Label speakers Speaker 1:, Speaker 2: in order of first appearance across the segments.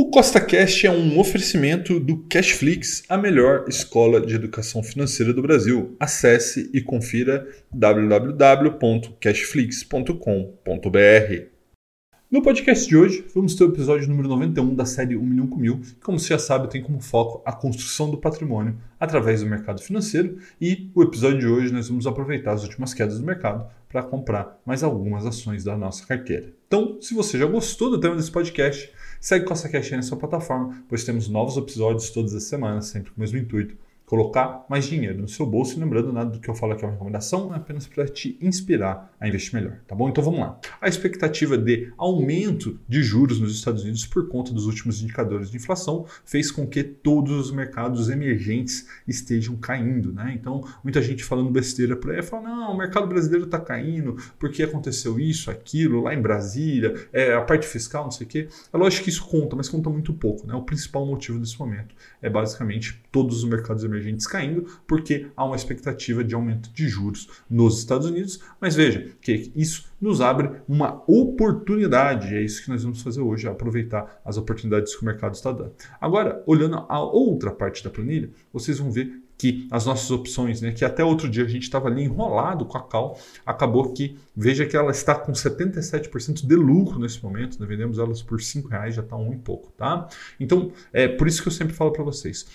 Speaker 1: O CostaCast é um oferecimento do Cashflix, a melhor escola de educação financeira do Brasil. Acesse e confira www.cashflix.com.br. No podcast de hoje, vamos ter o episódio número 91 da série 1 milhão com mil, que, como você já sabe, tem como foco a construção do patrimônio através do mercado financeiro. E o episódio de hoje nós vamos aproveitar as últimas quedas do mercado para comprar mais algumas ações da nossa carteira. Então, se você já gostou do tema desse podcast, segue essa caixinha na sua plataforma, pois temos novos episódios todas as semanas, sempre com o mesmo intuito colocar mais dinheiro no seu bolso. E lembrando, nada do que eu falo aqui é uma recomendação, é apenas para te inspirar a investir melhor, tá bom? Então vamos lá. A expectativa de aumento de juros nos Estados Unidos por conta dos últimos indicadores de inflação fez com que todos os mercados emergentes estejam caindo, né? Então, muita gente falando besteira por aí, fala, não, o mercado brasileiro está caindo porque aconteceu isso, aquilo, lá em Brasília, é, a parte fiscal, não sei o quê. É lógico que isso conta, mas conta muito pouco, né? O principal motivo desse momento é basicamente todos os mercados emergentes emergentes caindo, porque há uma expectativa de aumento de juros nos Estados Unidos. Mas veja que isso nos abre uma oportunidade. É isso que nós vamos fazer hoje, aproveitar as oportunidades que o mercado está dando. Agora, olhando a outra parte da planilha, vocês vão ver que as nossas opções, né, que até outro dia a gente estava ali enrolado com a Cal, acabou que, veja que ela está com 77% de lucro nesse momento, né, vendemos elas por R$ reais, já está um e pouco, tá? Então, é por isso que eu sempre falo para vocês,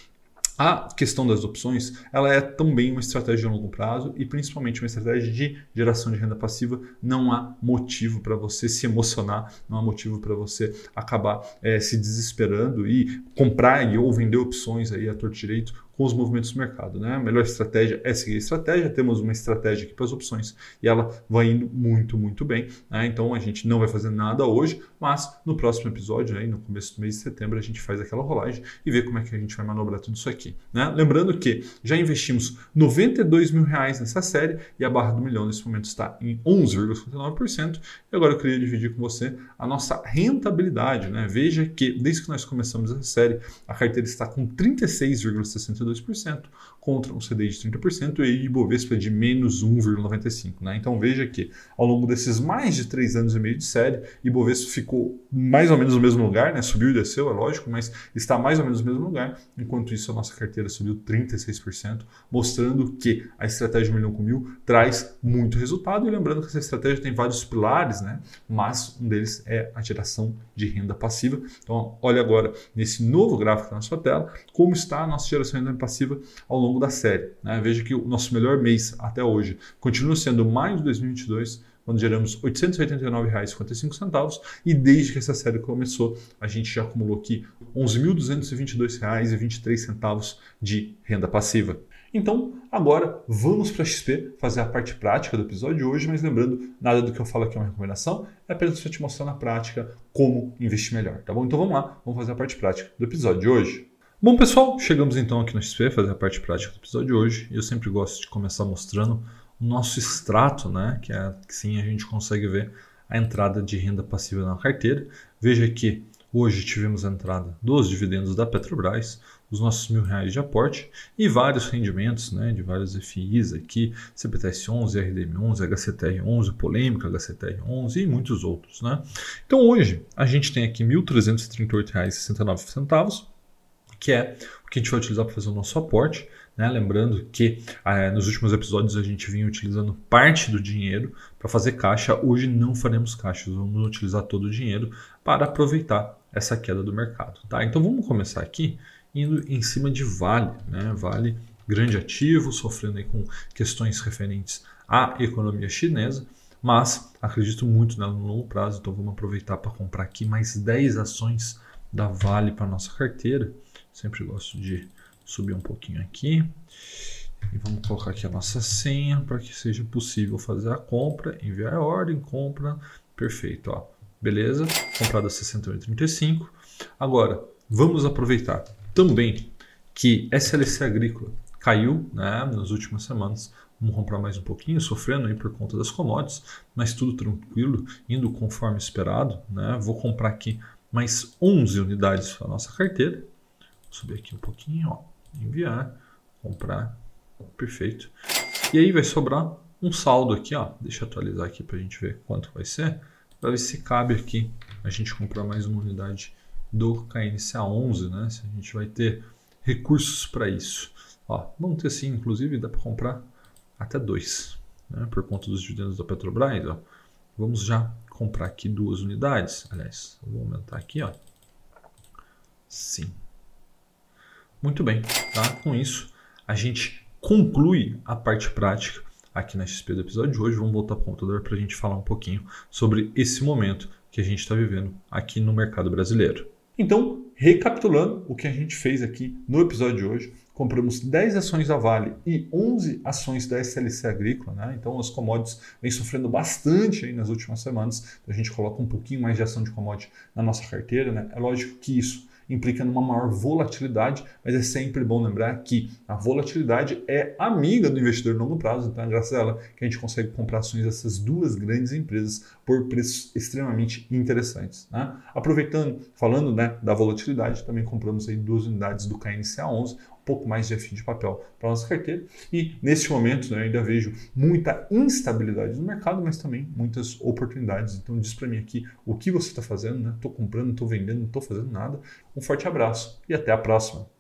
Speaker 1: a questão das opções, ela é também uma estratégia de longo prazo e principalmente uma estratégia de geração de renda passiva. Não há motivo para você se emocionar, não há motivo para você acabar é, se desesperando e comprar e ou vender opções aí a torto direito com os movimentos do mercado. Né? A melhor estratégia é seguir a estratégia. Temos uma estratégia aqui para as opções e ela vai indo muito, muito bem. Né? Então a gente não vai fazer nada hoje, mas no próximo episódio, aí, no começo do mês de setembro, a gente faz aquela rolagem e vê como é que a gente vai manobrar tudo isso aqui. Né? Lembrando que já investimos 92 mil reais nessa série e a barra do milhão nesse momento está em 11,59%. E agora eu queria dividir com você a nossa rentabilidade. Né? Veja que desde que nós começamos essa série, a carteira está com 36,62 2% contra um CDI de 30% e Ibovespa de menos 1,95%. Né? Então veja que ao longo desses mais de três anos e meio de série, Ibovespa ficou mais ou menos no mesmo lugar, né? subiu e desceu, é lógico, mas está mais ou menos no mesmo lugar. Enquanto isso, a nossa carteira subiu 36%, mostrando que a estratégia milhão com mil traz muito resultado. E lembrando que essa estratégia tem vários pilares, né? mas um deles é a geração de renda passiva. Então, olha agora nesse novo gráfico na sua tela como está a nossa geração de renda passiva ao longo da série. Né? Veja que o nosso melhor mês até hoje continua sendo maio de 2022, quando geramos R$ 889,55 e desde que essa série começou, a gente já acumulou aqui R$ 11.222,23 de renda passiva. Então, agora vamos para a XP fazer a parte prática do episódio de hoje, mas lembrando, nada do que eu falo aqui é uma recomendação, é apenas para te mostrar na prática como investir melhor, tá bom? Então vamos lá, vamos fazer a parte prática do episódio de hoje. Bom, pessoal, chegamos então aqui no XP, fazer a parte prática do episódio de hoje. Eu sempre gosto de começar mostrando o nosso extrato, né? Que, é, que sim a gente consegue ver a entrada de renda passiva na carteira. Veja que hoje tivemos a entrada dos dividendos da Petrobras, os nossos mil reais de aporte e vários rendimentos né, de vários FIs aqui, CPTS11, RDM11, HCTR11, Polêmica, HCTR11 e muitos outros. Né? Então hoje a gente tem aqui R$ 1.338,69 que é o que a gente vai utilizar para fazer o nosso aporte. Né? Lembrando que eh, nos últimos episódios a gente vinha utilizando parte do dinheiro para fazer caixa. Hoje não faremos caixas, vamos utilizar todo o dinheiro para aproveitar essa queda do mercado. Tá? Então vamos começar aqui indo em cima de Vale. Né? Vale, grande ativo, sofrendo com questões referentes à economia chinesa mas acredito muito nela no longo prazo, então vamos aproveitar para comprar aqui mais 10 ações da Vale para nossa carteira. Sempre gosto de subir um pouquinho aqui. E vamos colocar aqui a nossa senha para que seja possível fazer a compra, enviar a ordem, compra. Perfeito, ó. Beleza? Comprada 61,35. Agora, vamos aproveitar também que SLC Agrícola caiu né, nas últimas semanas. Vamos comprar mais um pouquinho, sofrendo aí por conta das commodities, mas tudo tranquilo, indo conforme esperado. Né? Vou comprar aqui mais 11 unidades para nossa carteira subir aqui um pouquinho, ó, enviar, comprar, perfeito. E aí vai sobrar um saldo aqui, ó. Deixa eu atualizar aqui para a gente ver quanto vai ser, para ver se cabe aqui a gente comprar mais uma unidade do KNCA 11, né? Se a gente vai ter recursos para isso. Ó, vamos ter sim, inclusive dá para comprar até dois, né? por conta dos dividendos da Petrobras. Ó. Vamos já comprar aqui duas unidades. Aliás, vou aumentar aqui, ó. Sim. Muito bem, tá? Com isso, a gente conclui a parte prática aqui na XP do episódio de hoje. Vamos voltar para o computador para a gente falar um pouquinho sobre esse momento que a gente está vivendo aqui no mercado brasileiro. Então, recapitulando o que a gente fez aqui no episódio de hoje, compramos 10 ações da Vale e 11 ações da SLC Agrícola, né? Então as commodities vêm sofrendo bastante aí nas últimas semanas. Então, a gente coloca um pouquinho mais de ação de commodity na nossa carteira, né? É lógico que isso implica numa maior volatilidade, mas é sempre bom lembrar que a volatilidade é amiga do investidor longo prazo, então é graças a ela que a gente consegue comprar ações dessas duas grandes empresas por preços extremamente interessantes. Né? Aproveitando, falando né, da volatilidade, também compramos aí duas unidades do KNCA 11, pouco mais de FI de papel para nossa carteira. E nesse momento né, ainda vejo muita instabilidade no mercado, mas também muitas oportunidades. Então diz para mim aqui o que você está fazendo, estou né? comprando, estou vendendo, não estou fazendo nada. Um forte abraço e até a próxima.